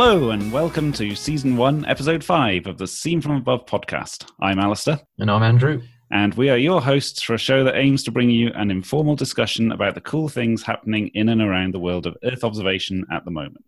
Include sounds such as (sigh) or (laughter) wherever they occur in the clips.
Hello, and welcome to Season 1, Episode 5 of the Scene From Above podcast. I'm Alastair, And I'm Andrew. and we are your hosts for a show that aims to bring you an informal discussion about the cool things happening in and around the world of Earth observation at the moment.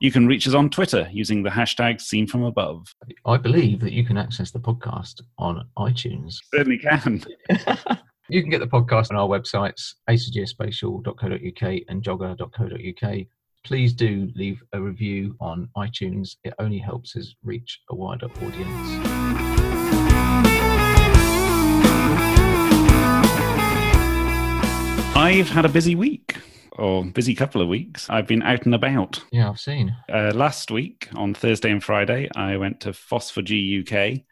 You can reach us on Twitter using the hashtag Scene From Above. I believe that you can access the podcast on iTunes. Certainly can. (laughs) You can get the podcast on our websites, acgeospatial.co.uk and jogger.co.uk. Please do leave a review on iTunes. It only helps us reach a wider audience. I've had a busy week, or busy couple of weeks. I've been out and about. Yeah, I've seen. Uh, last week, on Thursday and Friday, I went to FOSS4G UK,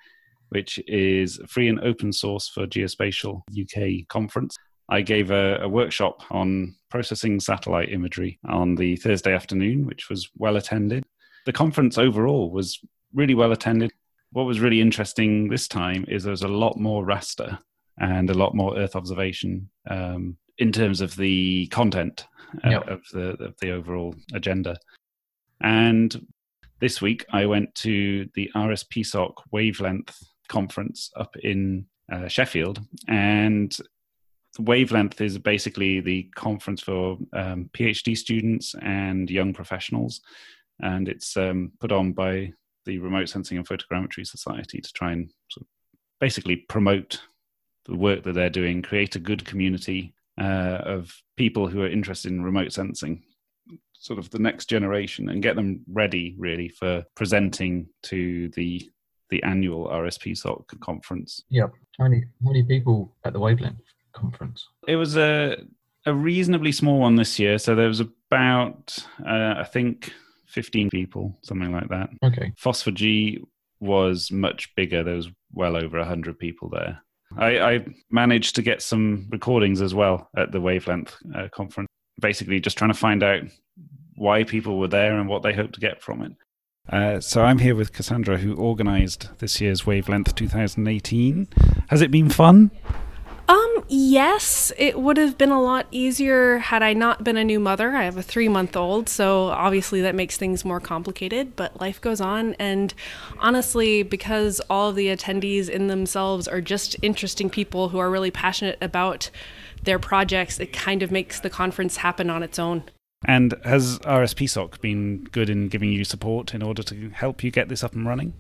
which is free and open source for geospatial UK conference. I gave a, a workshop on processing satellite imagery on the Thursday afternoon, which was well attended. The conference overall was really well attended. What was really interesting this time is there was a lot more raster and a lot more Earth observation um, in terms of the content uh, Yep. of the of the overall agenda. And this week I went to the RSPSOC Wavelength conference up in uh, Sheffield, and Wavelength is basically the conference for um, PhD students and young professionals, and it's um, put on by the Remote Sensing and Photogrammetry Society to try and sort of basically promote the work that they're doing, create a good community uh, of people who are interested in remote sensing, sort of the next generation, and get them ready really for presenting to the the annual RSPSOC conference. Yeah, How many, how many people at the Wavelength conference? It was a a reasonably small one this year, so there was about uh, I think fifteen people, something like that. Okay. FOSS4G was much bigger. There was well over hundred people there. I, I managed to get some recordings as well at the Wavelength uh, conference. Basically, just trying to find out why people were there and what they hoped to get from it. Uh, so I'm here with Cassandra, who organised this year's Wavelength 2018. Has it been fun? Um, yes, it would have been a lot easier had I not been a new mother. I have a three month old, so obviously that makes things more complicated, but life goes on. And honestly, because all of the attendees in themselves are just interesting people who are really passionate about their projects, it kind of makes the conference happen on its own. And has RSPSOC been good in giving you support in order to help you get this up and running?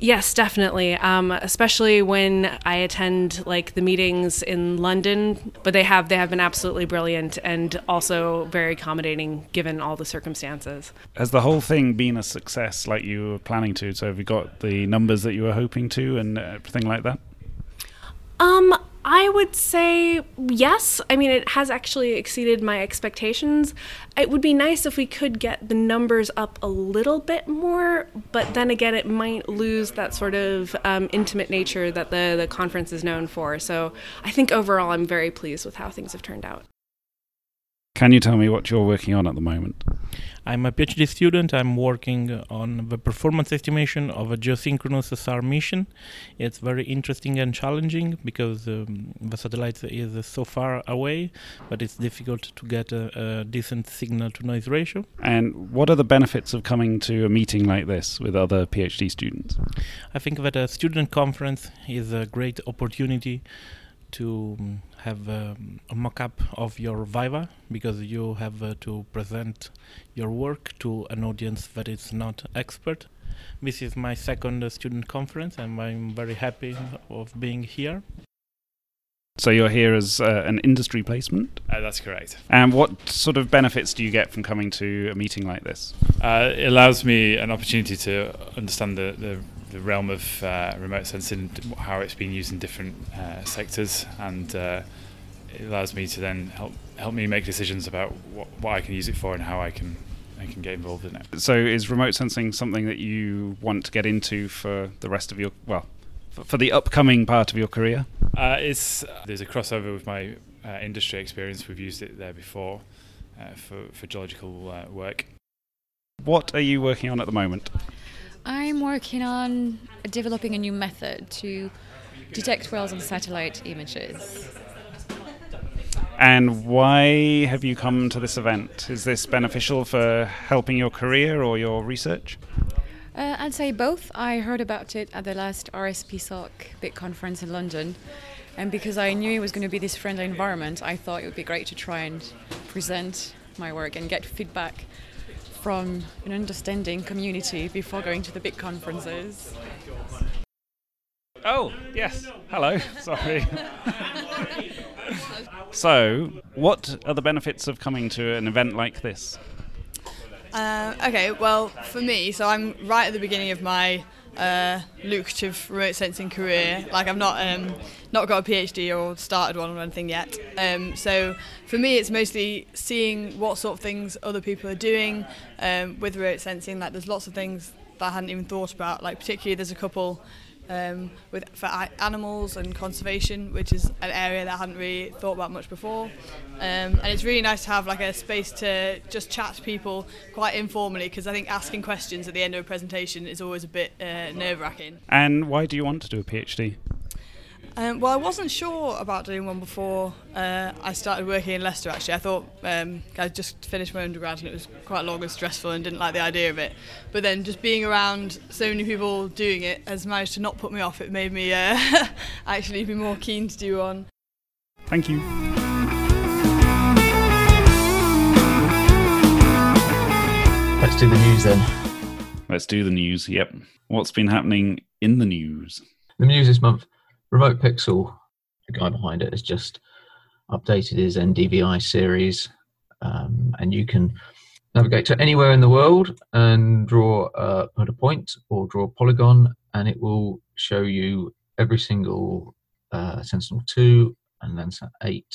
Yes, definitely. Um, especially when I attend like the meetings in London, but they have they have been absolutely brilliant and also very accommodating given all the circumstances. Has the whole thing been a success like you were planning to? So have you got the numbers that you were hoping to and everything like that? Um, I would say yes. I mean, it has actually exceeded my expectations. It would be nice if we could get the numbers up a little bit more, but then again, it might lose that sort of um, intimate nature that the, the conference is known for. So I think overall, I'm very pleased with how things have turned out. Can you tell me what you're working on at the moment? I'm a PhD student. I'm working on the performance estimation of a geosynchronous SAR mission. It's very interesting and challenging because um, the satellite is so far away, but it's difficult to get a, a decent signal to noise ratio. And what are the benefits of coming to a meeting like this with other PhD students? I think that a student conference is a great opportunity to um, have um, a mock-up of your Viva because you have uh, to present your work to an audience that is not expert. This is my second uh, student conference and I'm very happy of being here. So you're here as uh, an industry placement. Uh, that's correct. And what sort of benefits do you get from coming to a meeting like this? Uh, it allows me an opportunity to understand the, the, the realm of uh, remote sensing, how it's been used in different uh, sectors, and uh, it allows me to then help help me make decisions about what, what I can use it for and how I can I can get involved in it. So is remote sensing something that you want to get into for the rest of your well, for, for the upcoming part of your career? Uh, it's there's a crossover with my uh, industry experience. We've used it there before uh, for for geological uh, work. What are you working on at the moment? I'm working on developing a new method to detect whales on satellite images. And why have you come to this event? Is this beneficial for helping your career or your research? Uh, I'd say both. I heard about it at the last RSPSOC big conference in London, and because I knew it was going to be this friendly environment, I thought it would be great to try and present my work and get feedback from an understanding community before going to the big conferences. Oh, yes. Hello. (laughs) Sorry. so, what are the benefits of coming to an event like this? Uh, okay, well, for me, so I'm right at the beginning of my uh, lucrative remote sensing career. Like I've not um, not got a PhD or started one or anything yet. Um, so for me, it's mostly seeing what sort of things other people are doing um, with remote sensing. Like there's lots of things that I hadn't even thought about. Like particularly, there's a couple um, with for animals and conservation, which is an area that I hadn't really thought about much before. Um, and it's really nice to have like a space to just chat to people quite informally because I think asking questions at the end of a presentation is always a bit uh, nerve wracking. And why do you want to do a PhD? Um, well, I wasn't sure about doing one before uh, I started working in Leicester. Actually, I thought um, I just finished my undergrad and it was quite long and stressful and didn't like the idea of it. But then, just being around so many people doing it has managed to not put me off. It made me uh, (laughs) actually be more keen to do one. Thank you. Let's do the news then. Let's do the news. Yep. What's been happening in the news? The news this month Remote Pixel, the guy behind it, has just updated his NDVI series, um, and you can navigate to anywhere in the world and draw uh, put a point or draw a polygon, and it will show you every single uh, Sentinel-2 and Landsat 8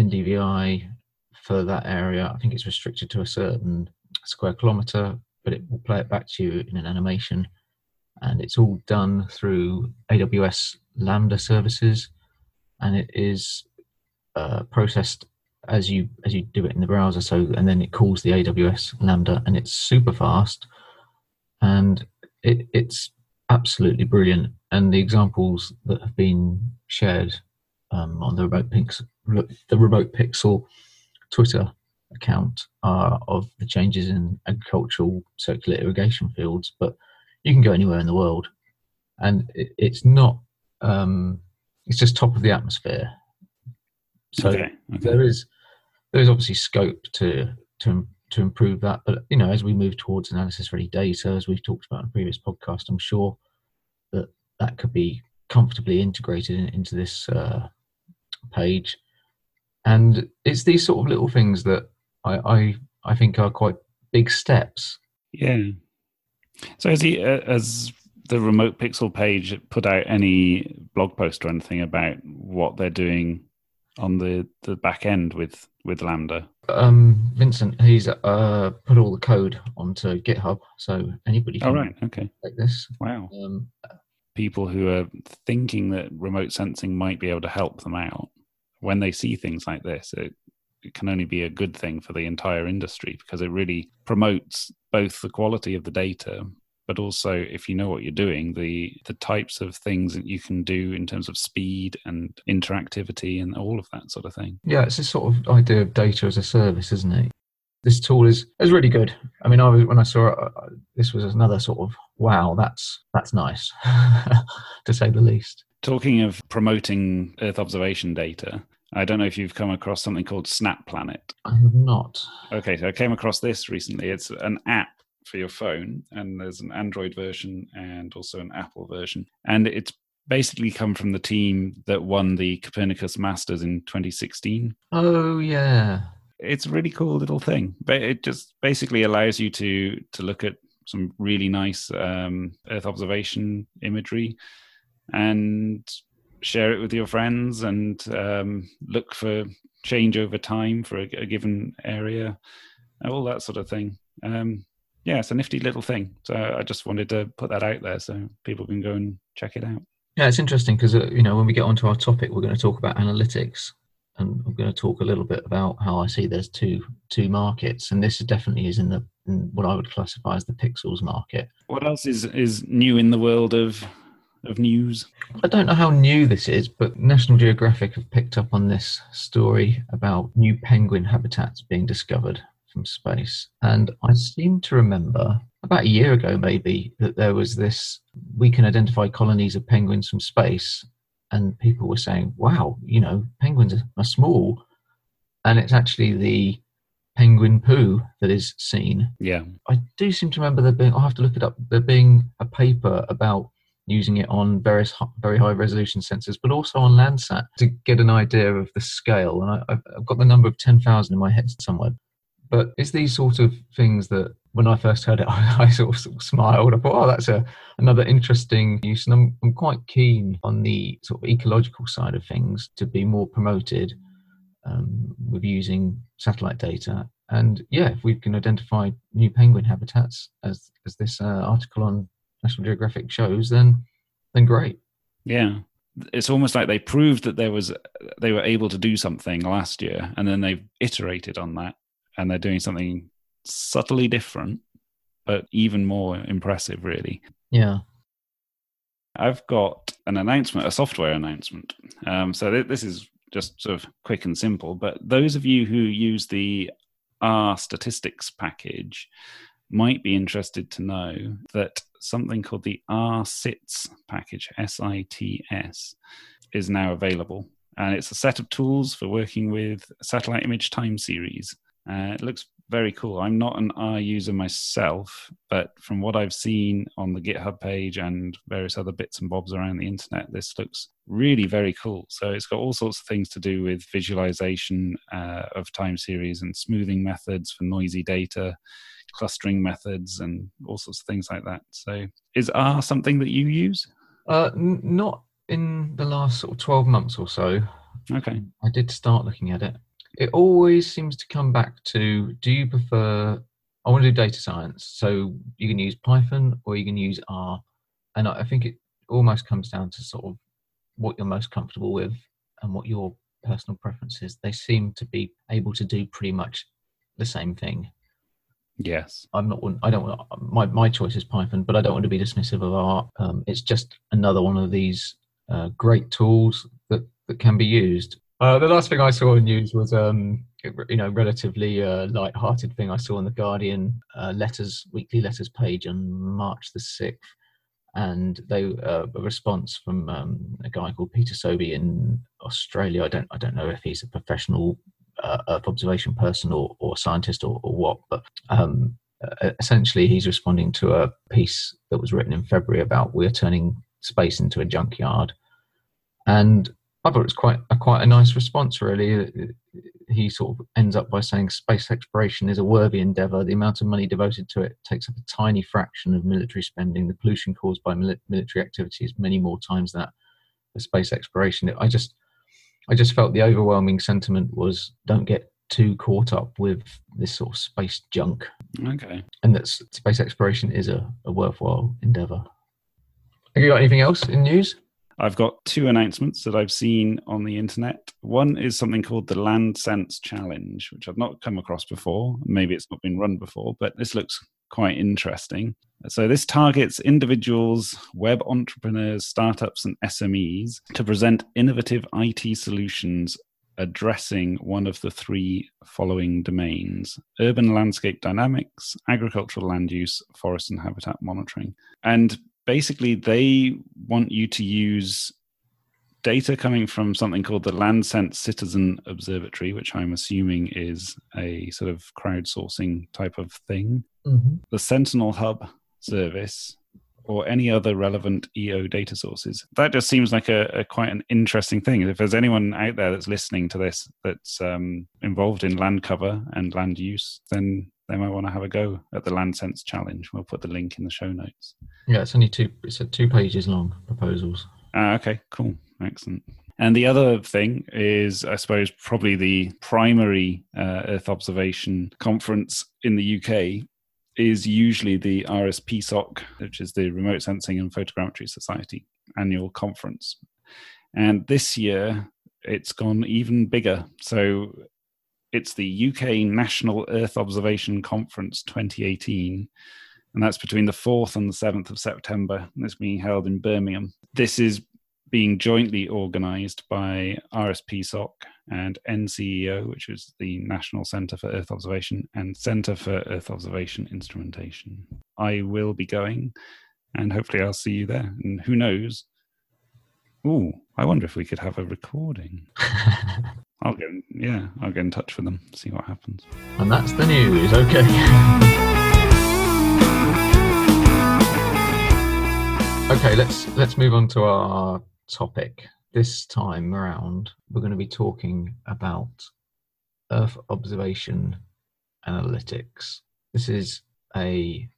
NDVI for that area. I think it's restricted to a certain square kilometer, but it will play it back to you in an animation and it's all done through AWS Lambda services, and it is uh, processed as you as you do it in the browser. So and then it calls the AWS Lambda, and it's super fast, and it, it's absolutely brilliant. And the examples that have been shared um, on the remote pixel, the remote pixel Twitter account are of the changes in agricultural circular irrigation fields, but you can go anywhere in the world, and it, it's not. Um, it's just top of the atmosphere. So okay, okay. there is there is obviously scope to to to improve that, but you know, as we move towards analysis ready data, as we've talked about in previous podcast, I'm sure that that could be comfortably integrated in, into this uh, page. And it's these sort of little things that I, I I think are quite big steps. Yeah, so as he, uh, has the remote pixel page put out any blog post or anything about what they're doing on the, the back end with, with Lambda? Um, Vincent, he's uh, put all the code onto GitHub, so anybody can oh, right. okay. like this. Wow. Um, People who are thinking that remote sensing might be able to help them out, when they see things like this, it, it can only be a good thing for the entire industry because it really promotes both the quality of the data but also if you know what you're doing the the types of things that you can do in terms of speed and interactivity and all of that sort of thing yeah it's this sort of idea of data as a service isn't it this tool is is really good i mean i was when i saw it uh, this was another sort of wow that's that's nice (laughs) to say the least talking of promoting earth observation data I don't know if you've come across something called Snap Planet. I have not. Okay, so I came across this recently. It's an app for your phone, and there's an Android version and also an Apple version. And it's basically come from the team that won the Copernicus Masters in 2016. Oh, yeah. It's a really cool little thing. But it just basically allows you to to look at some really nice um, Earth observation imagery and share it with your friends and um, look for change over time for a, a, given area, all that sort of thing. Um, yeah, it's a nifty little thing. So I just wanted to put that out there so people can go and check it out. Yeah, it's interesting because uh, you know when we get onto our topic, we're going to talk about analytics, and I'm going to talk a little bit about how I see there's two two markets, and this definitely is in the in what I would classify as the pixels market. What else is is new in the world of of news? I don't know how new this is, but National Geographic have picked up on this story about new penguin habitats being discovered from space. And I seem to remember about a year ago, maybe, that there was this we can identify colonies of penguins from space. And people were saying, wow, you know, penguins are small. And it's actually the penguin poo that is seen. Yeah. I do seem to remember there being, I'll have to look it up, there being a paper about using it on various very high resolution sensors, but also on Landsat to get an idea of the scale. And I, have got the number of 10,000 in my head somewhere. But it's these sort of things that when I first heard it, (laughs) I, I sort, of, sort, of, smiled. I thought, oh, that's a, another interesting use. And I'm, I'm quite keen on the sort of ecological side of things to be more promoted um, with using satellite data. And yeah, if we can identify new penguin habitats, as, as this uh, article on National Geographic shows, then then great. Yeah, it's almost like they proved that there was they were able to do something last year, and then they've iterated on that, and they're doing something subtly different, but even more impressive, really. Yeah. I've got an announcement, a software announcement. Um, so th- this is just sort of quick and simple. But those of you who use the R statistics package might be interested to know that something called the R-SITS package, S-I-T-S, is now available. And it's a set of tools for working with satellite image time series. Uh, it looks very cool. I'm not an R user myself, but from what I've seen on the GitHub page and various other bits and bobs around the internet, this looks really very cool. So it's got all sorts of things to do with visualization uh, of time series and smoothing methods for noisy data, clustering methods, and all sorts of things like that. So is R something that you use? Uh, n- not in the last sort of 12 months or so. Okay. I did start looking at it it always seems to come back to do you prefer I want to do data science, so you can use Python or you can use R. And I think it almost comes down to sort of what you're most comfortable with and what your personal preferences. They seem to be able to do pretty much the same thing. Yes. I'm not I don't want my my choice is Python, but I don't want to be dismissive of R. Um, it's just another one of these uh, great tools that that can be used uh, the last thing I saw in the news was, um, you know, relatively uh, light-hearted thing I saw in the Guardian uh, letters weekly letters page on March the sixth, and they uh, a response from um, a guy called Peter Sobey in Australia. I don't I don't know if he's a professional uh, Earth observation person or, or scientist or, or what, but um, essentially he's responding to a piece that was written in February about we're turning space into a junkyard, and I thought it was quite a quite a nice response. Really, he sort of ends up by saying space exploration is a worthy endeavour. The amount of money devoted to it takes up a tiny fraction of military spending. The pollution caused by military activity is many more times that for space exploration. I just, I just felt the overwhelming sentiment was don't get too caught up with this sort of space junk. Okay. And that space exploration is a, a worthwhile endeavour. Have you got anything else in news? I've got two announcements that I've seen on the internet. One is something called the LandSense Challenge, which I've not come across before. Maybe it's not been run before, but this looks quite interesting. So, this targets individuals, web entrepreneurs, startups, and SMEs to present innovative IT solutions addressing one of the three following domains urban landscape dynamics, agricultural land use, forest and habitat monitoring. And basically they want you to use data coming from something called the LandSense Citizen Observatory, which I'm assuming is a sort of crowdsourcing type of thing, mm-hmm. the Sentinel Hub service, or any other relevant EO data sources. That just seems like a, a quite an interesting thing. If there's anyone out there that's listening to this that's um, involved in land cover and land use, then they might want to have a go at the LandSense challenge. We'll put the link in the show notes. Yeah, it's only two. It's two pages long proposals. Ah, okay, cool, excellent. And the other thing is, I suppose, probably the primary uh, Earth observation conference in the UK is usually the RSPSOC, which is the Remote Sensing and Photogrammetry Society annual conference. And this year, it's gone even bigger. So it's the UK National Earth Observation Conference 2018. and that's between the 4th and the 7th of September. And it's being held in Birmingham. This is being jointly organized by RSPSOC and NCEO, which is the National Centre for Earth Observation, and Centre for Earth Observation Instrumentation. I will be going, and hopefully I'll see you there. And who knows? Ooh, I wonder if we could have a recording. (laughs) I'll get, yeah, I'll get in touch with them, see what happens. And that's the news. Okay. Okay, let's let's move on to our topic. This time around, we're going to be talking about Earth observation analytics. This is a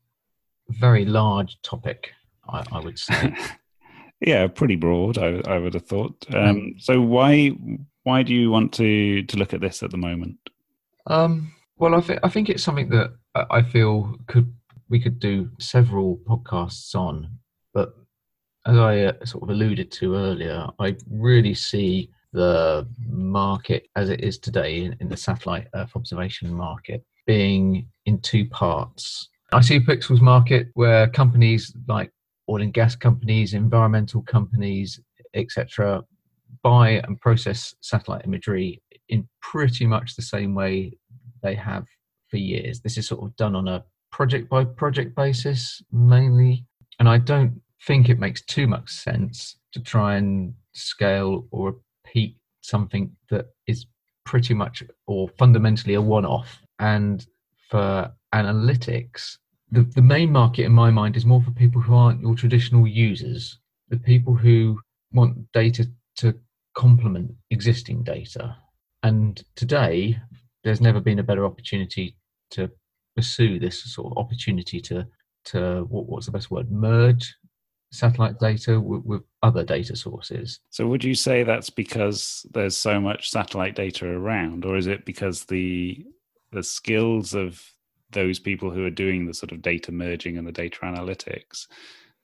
very large topic, I, I would say. (laughs) yeah, pretty broad. I, I would have thought. Um, so why why do you want to to look at this at the moment? Um, well, I think I think it's something that I feel could we could do several podcasts on but as I uh, sort of alluded to earlier, I really see the market as it is today in, in the satellite Earth observation market being in two parts. I see pixels market where companies like oil and gas companies, environmental companies, etc., buy and process satellite imagery in pretty much the same way they have for years. This is sort of done on a project by project basis mainly. And I don't think it makes too much sense to try and scale or repeat something that is pretty much or fundamentally a one off. And for analytics, the, the main market in my mind is more for people who aren't your traditional users, the people who want data to complement existing data. And today, there's never been a better opportunity to pursue this sort of opportunity to to what, what's the best word merge satellite data with, with, other data sources. So, would you say that's because there's so much satellite data around, or is it because the the skills of those people who are doing the sort of data merging and the data analytics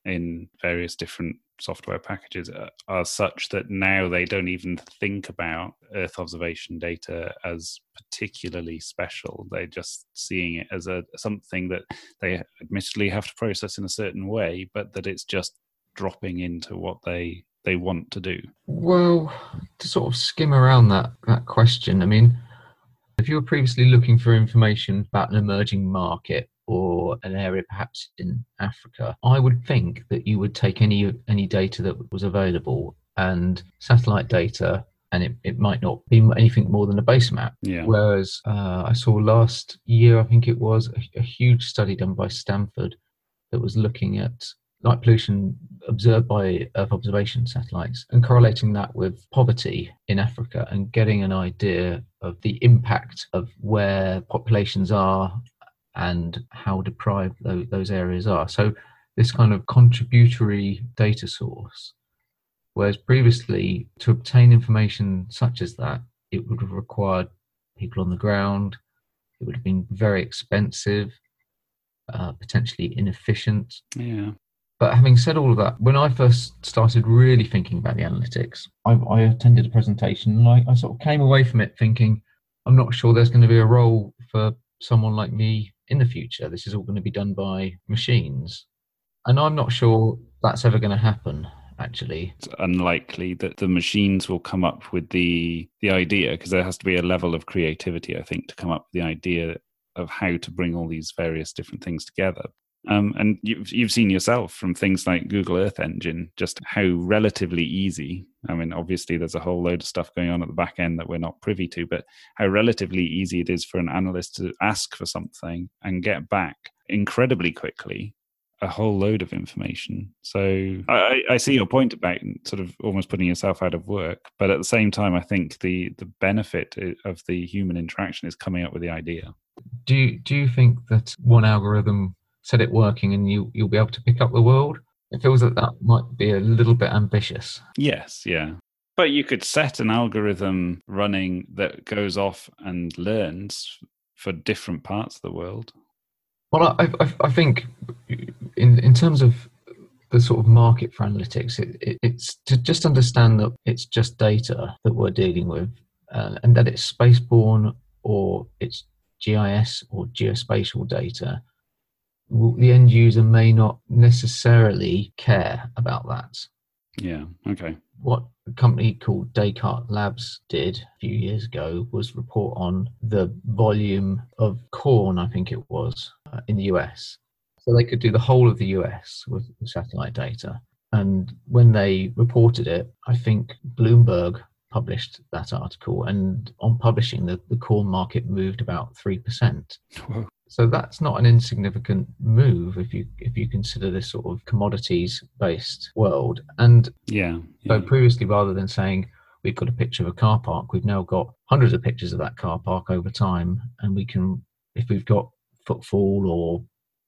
in various different software packages are such that now they don't even think about Earth observation data as particularly special. They're just seeing it as a something that they admittedly have to process in a certain way, but that it's just dropping into what they they want to do. Well, to sort of skim around that that question, I mean, if you were previously looking for information about an emerging market or an area perhaps in Africa, I would think that you would take any any data that was available and satellite data and it, it might not be anything more than a base map. Yeah. Whereas uh, I saw last year, I think it was a, a, huge study done by Stanford that was looking at light pollution observed by Earth observation satellites and correlating that with poverty in Africa and getting an idea of the impact of where populations are and how deprived those, areas are. So, this kind of contributory data source, whereas previously to obtain information such as that, it would have required people on the ground, it would have been very expensive, uh, potentially inefficient. Yeah. But having said all of that, when I first started really thinking about the analytics, I, I attended a presentation and I, I sort of came away from it thinking, I'm not sure there's going to be a role for someone like me in the future. This is all going to be done by machines. And I'm not sure that's ever going to happen actually it's unlikely that the machines will come up with the the idea because there has to be a level of creativity i think to come up with the idea of how to bring all these various different things together um, and you've, you've seen yourself from things like Google Earth Engine, just how relatively easy. I mean, obviously, there's a whole load of stuff going on at the back end that we're not privy to, but how relatively easy it is for an analyst to ask for something and get back incredibly quickly a whole load of information. So I, I, see your point about sort of almost putting yourself out of work, but at the same time, I think the the benefit of the human interaction is coming up with the idea. Do you, do you think that one algorithm set it working and you you'll be able to pick up the world? It feels that that might be a little bit ambitious. Yes, yeah. But you could set an algorithm running that goes off and learns for different parts of the world. Well, I, I, I think in in terms of the sort of market for analytics, it, it, it's to just understand that it's just data that we're dealing with, uh, and that it's spaceborne or it's GIS or geospatial data. The end user may not necessarily care about that. Yeah. Okay. What a company called Descartes Labs did a few years ago was report on the volume of corn, I think it was, uh, in the US. So they could do the whole of the US with satellite data. And when they reported it, I think Bloomberg published that article, and on publishing, the, the corn market moved about 3%. Whoa. So that's not an insignificant move if you if you consider this sort of commodities based world. And Yeah. so previously, rather than saying we've got a picture of a car park, we've now got hundreds of pictures of that car park over time, and we can, if we've got footfall or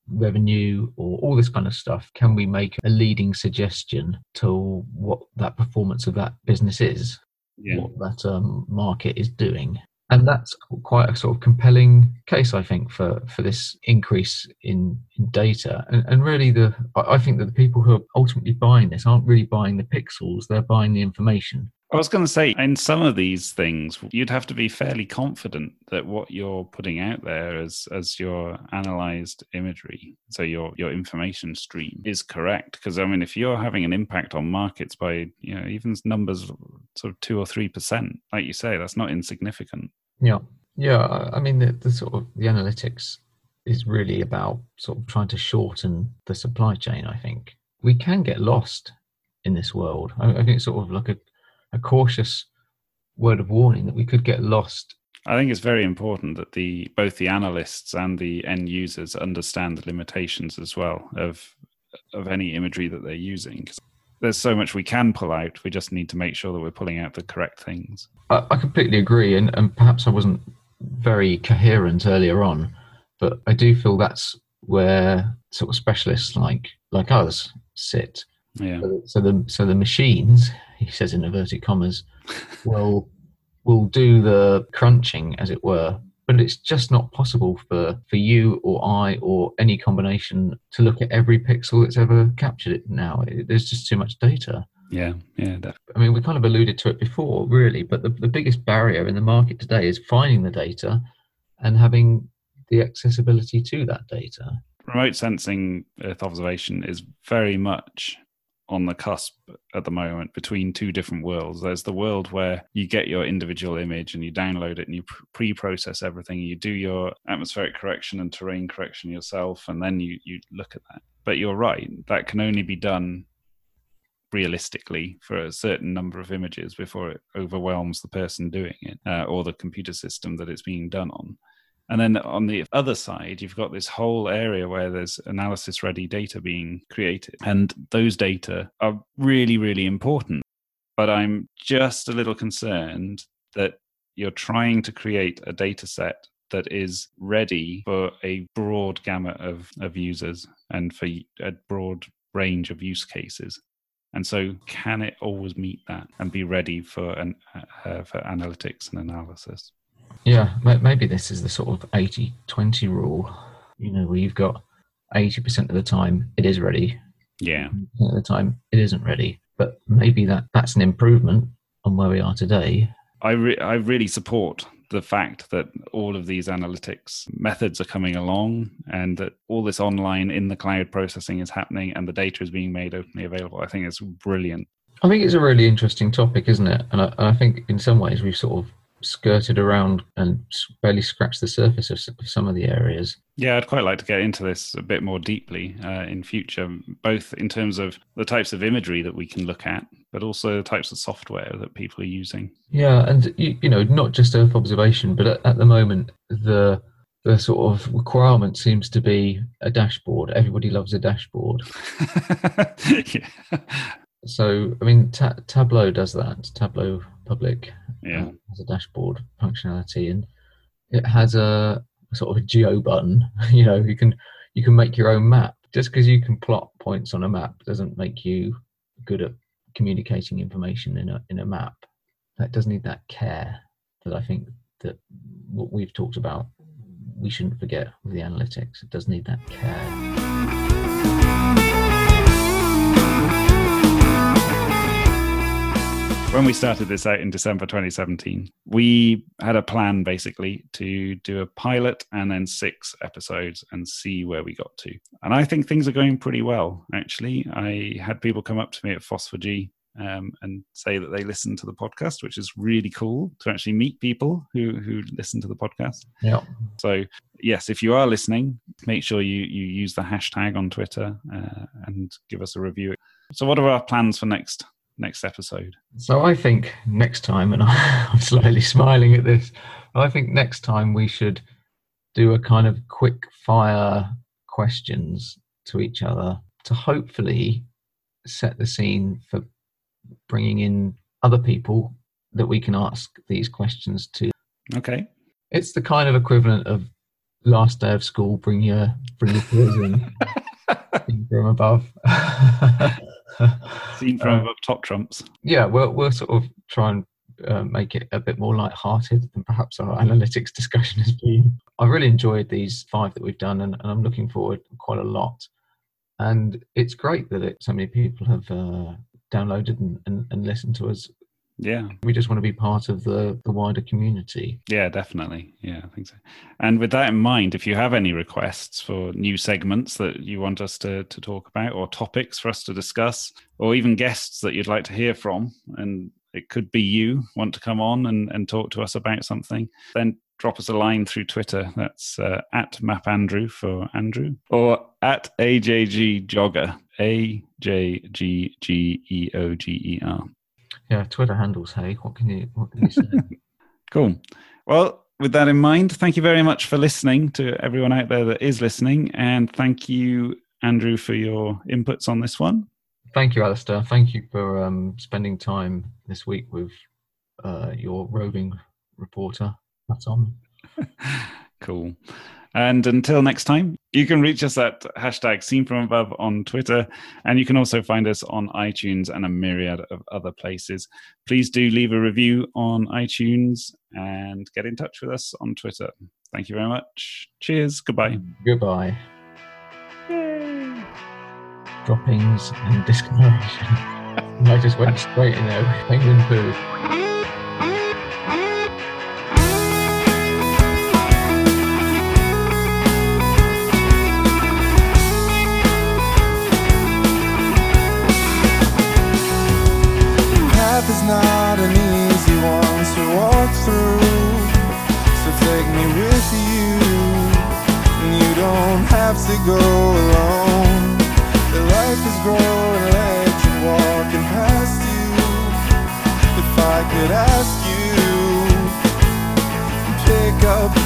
revenue or all this kind of stuff, can we make a leading suggestion to what that performance of that business is, yeah. what that um, market is doing? And that's quite a sort of compelling case, I think, for, for this increase in, in data. And, and really, the I think that the people who are ultimately buying this aren't really buying the pixels; they're buying the information. I was going to say, in some of these things, you'd have to be fairly confident that what you're putting out there as as your analyzed imagery, so your your information stream, is correct. Because I mean, if you're having an impact on markets by you know even numbers sort of two or three percent, like you say, that's not insignificant. Yeah, yeah. I mean, the, the sort of the analytics is really about sort of trying to shorten the supply chain. I think we can get lost in this world. I, I think it's sort of like a, a cautious word of warning that we could get lost. I think it's very important that the both the analysts and the end users understand the limitations as well of of any imagery that they're using. There's so much we can pull out. We just need to make sure that we're pulling out the correct things. I, I completely agree, and, and perhaps I wasn't very coherent earlier on, but I do feel that's where sort of specialists like like us sit. Yeah. So, so the so the machines, (laughs) he says in inverted commas, (laughs) will will do the crunching, as it were. But it's just not possible for for you or I or any combination to look at every pixel that's ever captured it. Now It- there's just too much data. Yeah. Yeah. def- I mean, we kind of alluded to it before, really, but the, the biggest barrier in the market today is finding the data and having the accessibility to that data. Remote sensing Earth observation is very much on the cusp at the moment between two different worlds. There's the world where you get your individual image and you download it and you pre process everything. You do your atmospheric correction and terrain correction yourself, and then you, you look at that. But you're right, that can only be done realistically for a certain number of images before it overwhelms the person doing it uh, or the computer system that it's being done on. And then on the other side, you've got this whole area where there's analysis ready data being created. And those data are really, really important. But I'm just a little concerned that you're trying to create a data set that is ready for a broad gamut of, of users and for a broad range of use cases. And so, can it always meet that and be ready for an, uh, for analytics and analysis? Yeah, maybe this is the sort of 80 20 rule, you know, where you've got 80% of the time it is ready, Yeah, 20% of the time it isn't ready. But maybe that, that's an improvement on where we are today. I re- I really support the fact that all of these analytics methods are coming along and that all this online in the cloud processing is happening and the data is being made openly available. I think it's brilliant. I think it's a really interesting topic, isn't it? And I, and I think in some ways we've sort of skirted around and barely scratched the surface of, of some of the areas. Yeah, I'd quite like to get into this a bit more deeply uh, in future, both in terms of the types of imagery that we can look at, but also the types of software that people are using. Yeah, and you, you know, not just Earth observation, but at, at the moment the the sort of requirement seems to be a dashboard. Everybody loves a dashboard. (laughs) yeah. So, I mean, ta- Tableau does that. Tableau Public Yeah. uh, has a dashboard functionality, and it has a, a sort of a geo button. (laughs) You know, you can you can make your own map. Just because you can plot points on a map doesn't make you good at communicating information in a in a map. That does need that care that I think that what we've talked about we shouldn't forget with the analytics. It does need that care. When we started this out in December 2017, we had a plan basically to do a pilot and then six episodes and see where we got to. And I think things are going pretty well, actually. I had people come up to me at FOSS4G um, and say that they listen to the podcast, which is really cool to actually meet people who, who listen to the podcast. Yeah. So, yes, if you are listening, make sure you, you use the hashtag on Twitter uh, and give us a review. So, what are our plans for next next episode? So I think next time, and (laughs) I'm slightly smiling at this, I think next time we should do a kind of quick fire questions to each other to hopefully set the scene for bringing in other people that we can ask these questions to. Okay. It's the kind of equivalent of last day of school, bring your bring your quiz in, (laughs) from above. (laughs) (laughs) Scene from uh, above top trumps. Yeah, we'll we'll sort of try and uh, make it a bit more light-hearted than perhaps our analytics discussion has been. I've really enjoyed these five that we've done, and, and I'm looking forward quite a lot. And it's great that it, so many people have uh, downloaded and, and, and listened to us yeah. We just want to be part of the, the wider community. Yeah, definitely. Yeah, I think so. And with that in mind, if you have any requests for new segments that you want us to, to talk about, or topics for us to discuss, or even guests that you'd like to hear from, and it could be you want to come on and, and talk to us about something, then drop us a line through Twitter. That's uh, at MapAndrew for Andrew, or at AJG Geoger, A J G G E O G E R yeah, Twitter handles. Hey, what can you what can you say? (laughs) cool. Well, with that in mind, thank you very much for listening to everyone out there that is listening, and thank you, Andrew, for your inputs on this one. Thank you, Alastair. Thank you for um, spending time this week with uh, your roving reporter. That's on. (laughs) cool. And until next time, you can reach us at hashtag scene from above on Twitter, and you can also find us on iTunes and a myriad of other places. Please do leave a review on iTunes and get in touch with us on Twitter. Thank you very much. Cheers. Goodbye. Goodbye. Yay. Droppings and discoloration. (laughs) I just went straight in there. Penguin poo. (laughs) not an easy one to walk through. So take me with you you don't have to go alone. The life is growing legs and walking past you. If I could ask you Pick up